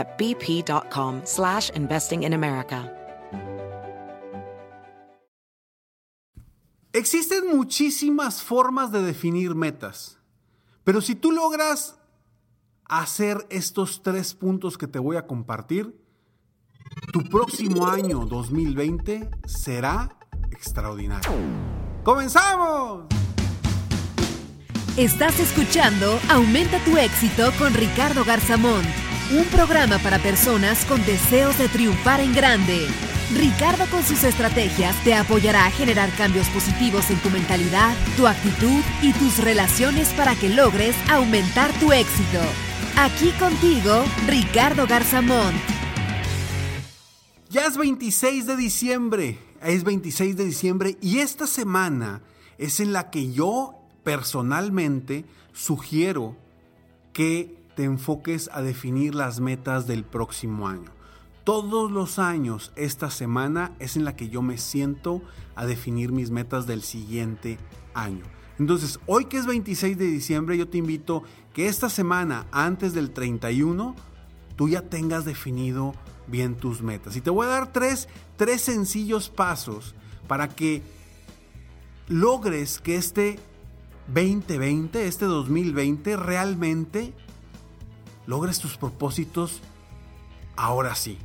at bp.com slash investing in America. Existen muchísimas formas de definir metas, pero si tú logras hacer estos tres puntos que te voy a compartir, tu próximo año 2020 será extraordinario. ¡Comenzamos! Estás escuchando Aumenta tu éxito con Ricardo Garzamón, un programa para personas con deseos de triunfar en grande. Ricardo con sus estrategias te apoyará a generar cambios positivos en tu mentalidad, tu actitud y tus relaciones para que logres aumentar tu éxito. Aquí contigo, Ricardo Garzamón. Ya es 26 de diciembre, es 26 de diciembre y esta semana es en la que yo personalmente sugiero que te enfoques a definir las metas del próximo año. Todos los años, esta semana es en la que yo me siento a definir mis metas del siguiente año. Entonces, hoy que es 26 de diciembre, yo te invito que esta semana, antes del 31, tú ya tengas definido bien tus metas. Y te voy a dar tres, tres sencillos pasos para que logres que este 2020, este 2020, realmente logres tus propósitos ahora sí.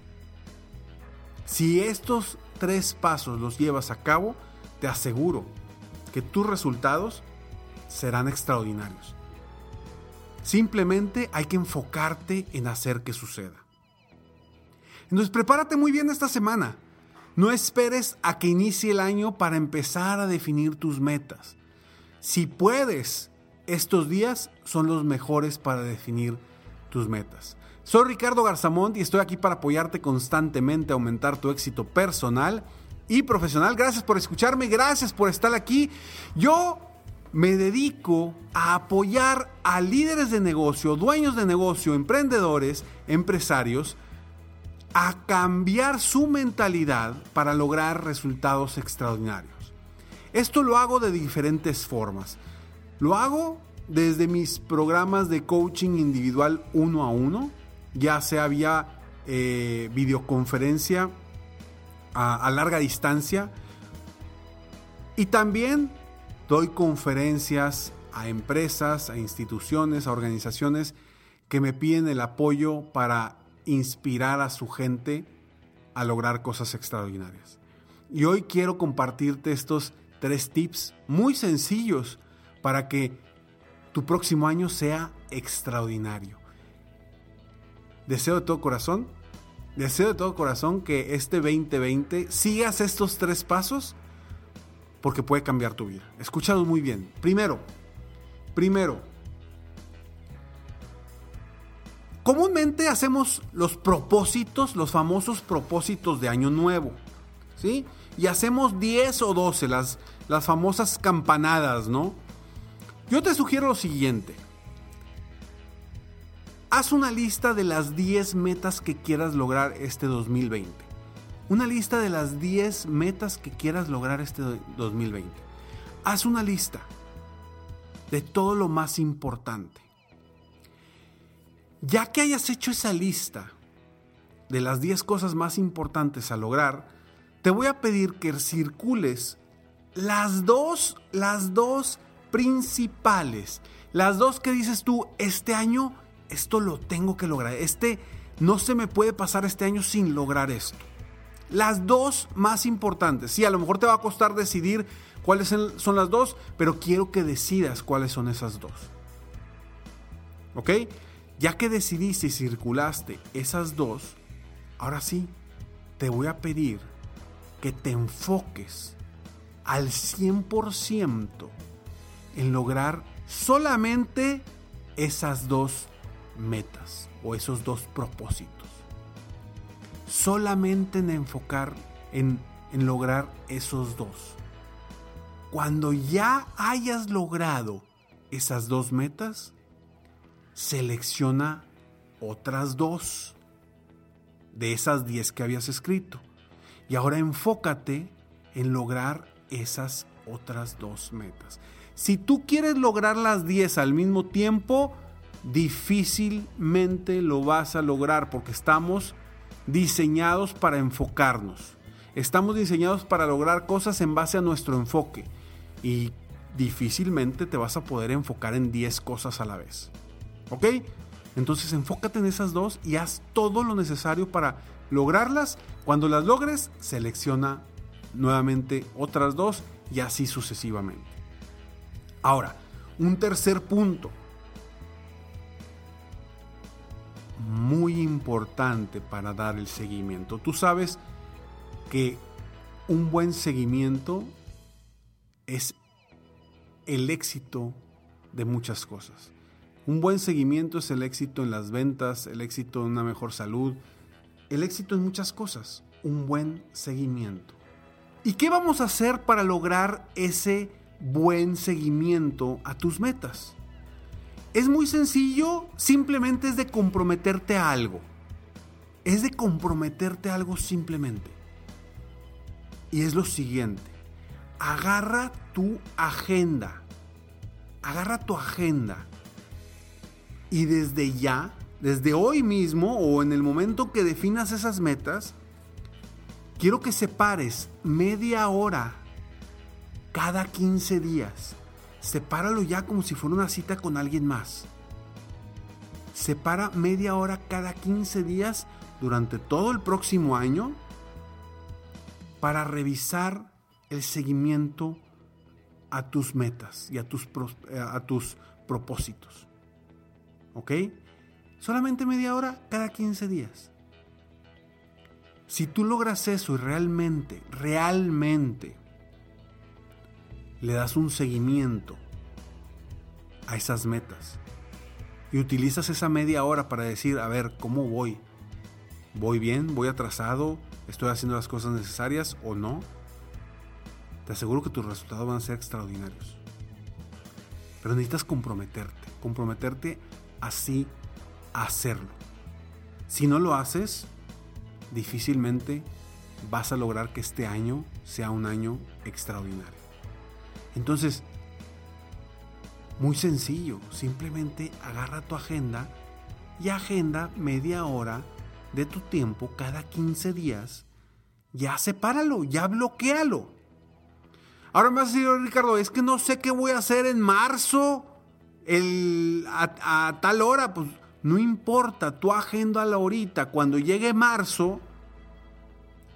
Si estos tres pasos los llevas a cabo, te aseguro que tus resultados serán extraordinarios. Simplemente hay que enfocarte en hacer que suceda. Entonces prepárate muy bien esta semana. No esperes a que inicie el año para empezar a definir tus metas. Si puedes, estos días son los mejores para definir tus metas. Soy Ricardo Garzamont y estoy aquí para apoyarte constantemente a aumentar tu éxito personal y profesional. Gracias por escucharme, gracias por estar aquí. Yo me dedico a apoyar a líderes de negocio, dueños de negocio, emprendedores, empresarios, a cambiar su mentalidad para lograr resultados extraordinarios. Esto lo hago de diferentes formas. Lo hago desde mis programas de coaching individual uno a uno, ya sea vía eh, videoconferencia a, a larga distancia. Y también doy conferencias a empresas, a instituciones, a organizaciones que me piden el apoyo para inspirar a su gente a lograr cosas extraordinarias. Y hoy quiero compartirte estos tres tips muy sencillos para que tu próximo año sea extraordinario. Deseo de todo corazón, deseo de todo corazón que este 2020 sigas estos tres pasos porque puede cambiar tu vida. Escúchalo muy bien. Primero, primero, comúnmente hacemos los propósitos, los famosos propósitos de año nuevo, ¿sí? y hacemos 10 o 12, las, las famosas campanadas, ¿no? Yo te sugiero lo siguiente. Haz una lista de las 10 metas que quieras lograr este 2020. Una lista de las 10 metas que quieras lograr este 2020. Haz una lista de todo lo más importante. Ya que hayas hecho esa lista de las 10 cosas más importantes a lograr, te voy a pedir que circules las dos, las dos principales, las dos que dices tú, este año esto lo tengo que lograr, este no se me puede pasar este año sin lograr esto. Las dos más importantes. Sí, a lo mejor te va a costar decidir cuáles son las dos, pero quiero que decidas cuáles son esas dos. ¿Ok? Ya que decidiste y circulaste esas dos, ahora sí, te voy a pedir que te enfoques al 100% en lograr solamente esas dos metas o esos dos propósitos. Solamente en enfocar en, en lograr esos dos. Cuando ya hayas logrado esas dos metas, selecciona otras dos de esas 10 que habías escrito. Y ahora enfócate en lograr esas otras dos metas. Si tú quieres lograr las 10 al mismo tiempo, difícilmente lo vas a lograr porque estamos diseñados para enfocarnos. Estamos diseñados para lograr cosas en base a nuestro enfoque y difícilmente te vas a poder enfocar en 10 cosas a la vez. ¿Ok? Entonces enfócate en esas dos y haz todo lo necesario para lograrlas. Cuando las logres, selecciona nuevamente otras dos y así sucesivamente. Ahora, un tercer punto. Muy importante para dar el seguimiento. Tú sabes que un buen seguimiento es el éxito de muchas cosas. Un buen seguimiento es el éxito en las ventas, el éxito en una mejor salud, el éxito en muchas cosas. Un buen seguimiento. ¿Y qué vamos a hacer para lograr ese buen seguimiento a tus metas? Es muy sencillo, simplemente es de comprometerte a algo. Es de comprometerte a algo simplemente. Y es lo siguiente. Agarra tu agenda. Agarra tu agenda y desde ya, desde hoy mismo o en el momento que definas esas metas, quiero que separes media hora cada 15 días. Sepáralo ya como si fuera una cita con alguien más. Separa media hora cada 15 días durante todo el próximo año para revisar el seguimiento a tus metas y a tus, a tus propósitos. ¿ok? Solamente media hora cada 15 días. Si tú logras eso y realmente, realmente le das un seguimiento a esas metas y utilizas esa media hora para decir, a ver, ¿cómo voy? ¿Voy bien? ¿Voy atrasado? ¿Estoy haciendo las cosas necesarias o no? Te aseguro que tus resultados van a ser extraordinarios. Pero necesitas comprometerte, comprometerte así hacerlo. Si no lo haces, difícilmente vas a lograr que este año sea un año extraordinario. Entonces, muy sencillo, simplemente agarra tu agenda y agenda media hora de tu tiempo cada 15 días. Ya sepáralo, ya bloquealo. Ahora me vas a decir, Ricardo, es que no sé qué voy a hacer en marzo el, a, tal hora, pues no importa, tu agenda a la horita, cuando llegue marzo,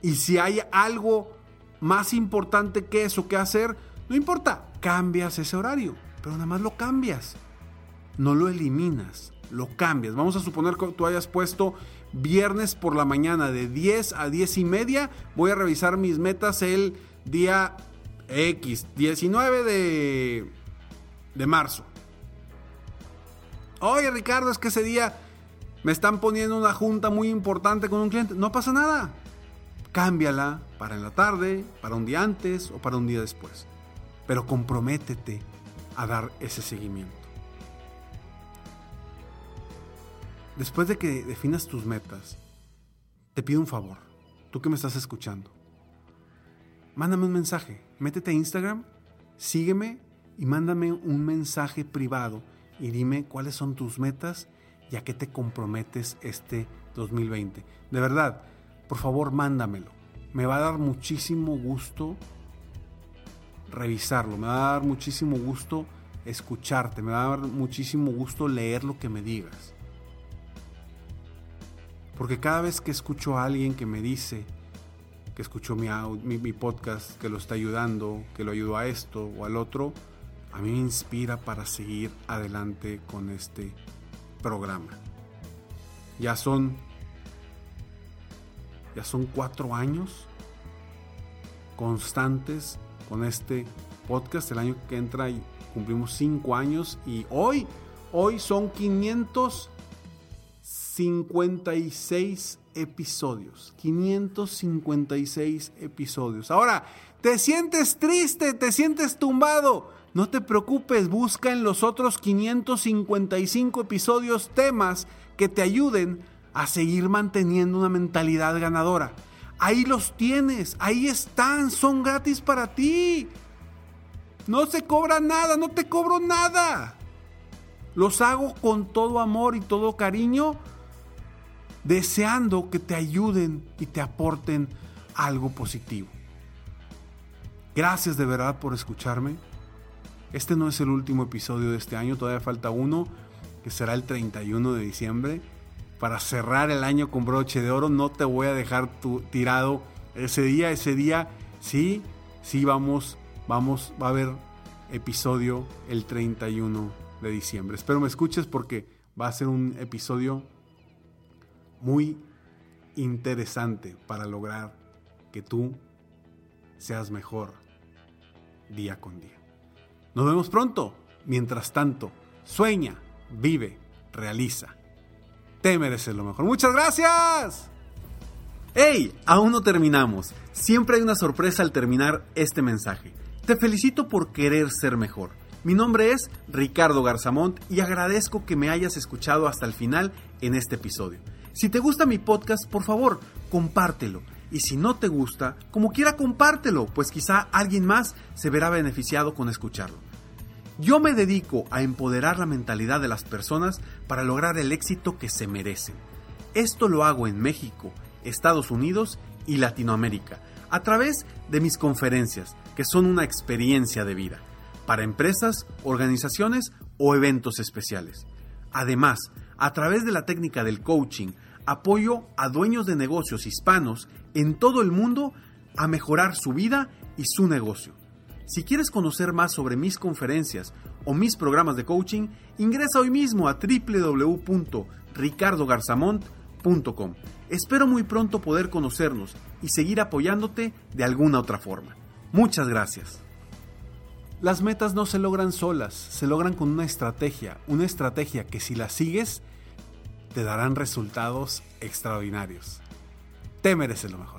y si hay algo más importante que eso que hacer, no importa, cambias ese horario, pero nada más lo cambias, no lo eliminas, lo cambias. Vamos a suponer que tú hayas puesto viernes por la mañana de 10 a 10 y media, voy a revisar mis metas el día X, 19 de, de marzo. Oye Ricardo, es que ese día me están poniendo una junta muy importante con un cliente. No pasa nada. Cámbiala para en la tarde, para un día antes o para un día después. Pero comprométete a dar ese seguimiento. Después de que definas tus metas, te pido un favor. Tú que me estás escuchando. Mándame un mensaje. Métete a Instagram, sígueme y mándame un mensaje privado y dime cuáles son tus metas y a qué te comprometes este 2020. De verdad, por favor, mándamelo. Me va a dar muchísimo gusto revisarlo, me va a dar muchísimo gusto escucharte, me va a dar muchísimo gusto leer lo que me digas. Porque cada vez que escucho a alguien que me dice que escuchó mi, podcast, que lo está ayudando, que lo ayudó a esto o al otro, a mí me inspira para seguir adelante con este programa. Ya son, ya son cuatro años constantes con este podcast. El año que entra cumplimos cinco años y hoy, hoy son 556 episodios. 556 episodios. Ahora, ¿te sientes triste? ¿Te sientes tumbado? No te preocupes, busca en los otros 555 episodios temas que te ayuden a seguir manteniendo una mentalidad ganadora. Ahí los tienes, ahí están, son gratis para ti. No se cobra nada, no te cobro nada. Los hago con todo amor y todo cariño, deseando que te ayuden y te aporten algo positivo. Gracias de verdad por escucharme. Este no es el último episodio de este año, todavía falta uno, que será el 31 de diciembre. Para cerrar el año con broche de oro, no te voy a dejar tu, tirado ese día. Ese día, sí, sí vamos, vamos, va a haber episodio el 31 de diciembre. Espero me escuches porque va a ser un episodio muy interesante para lograr que tú seas mejor día con día. Nos vemos pronto. Mientras tanto, sueña, vive, realiza. Te mereces lo mejor. Muchas gracias. ¡Hey! Aún no terminamos. Siempre hay una sorpresa al terminar este mensaje. Te felicito por querer ser mejor. Mi nombre es Ricardo Garzamont y agradezco que me hayas escuchado hasta el final en este episodio. Si te gusta mi podcast, por favor, compártelo. Y si no te gusta, como quiera compártelo, pues quizá alguien más se verá beneficiado con escucharlo. Yo me dedico a empoderar la mentalidad de las personas para lograr el éxito que se merecen. Esto lo hago en México, Estados Unidos y Latinoamérica, a través de mis conferencias, que son una experiencia de vida, para empresas, organizaciones o eventos especiales. Además, a través de la técnica del coaching, apoyo a dueños de negocios hispanos en todo el mundo a mejorar su vida y su negocio. Si quieres conocer más sobre mis conferencias o mis programas de coaching, ingresa hoy mismo a www.ricardogarzamont.com. Espero muy pronto poder conocernos y seguir apoyándote de alguna otra forma. Muchas gracias. Las metas no se logran solas, se logran con una estrategia, una estrategia que si la sigues te darán resultados extraordinarios. Te mereces lo mejor.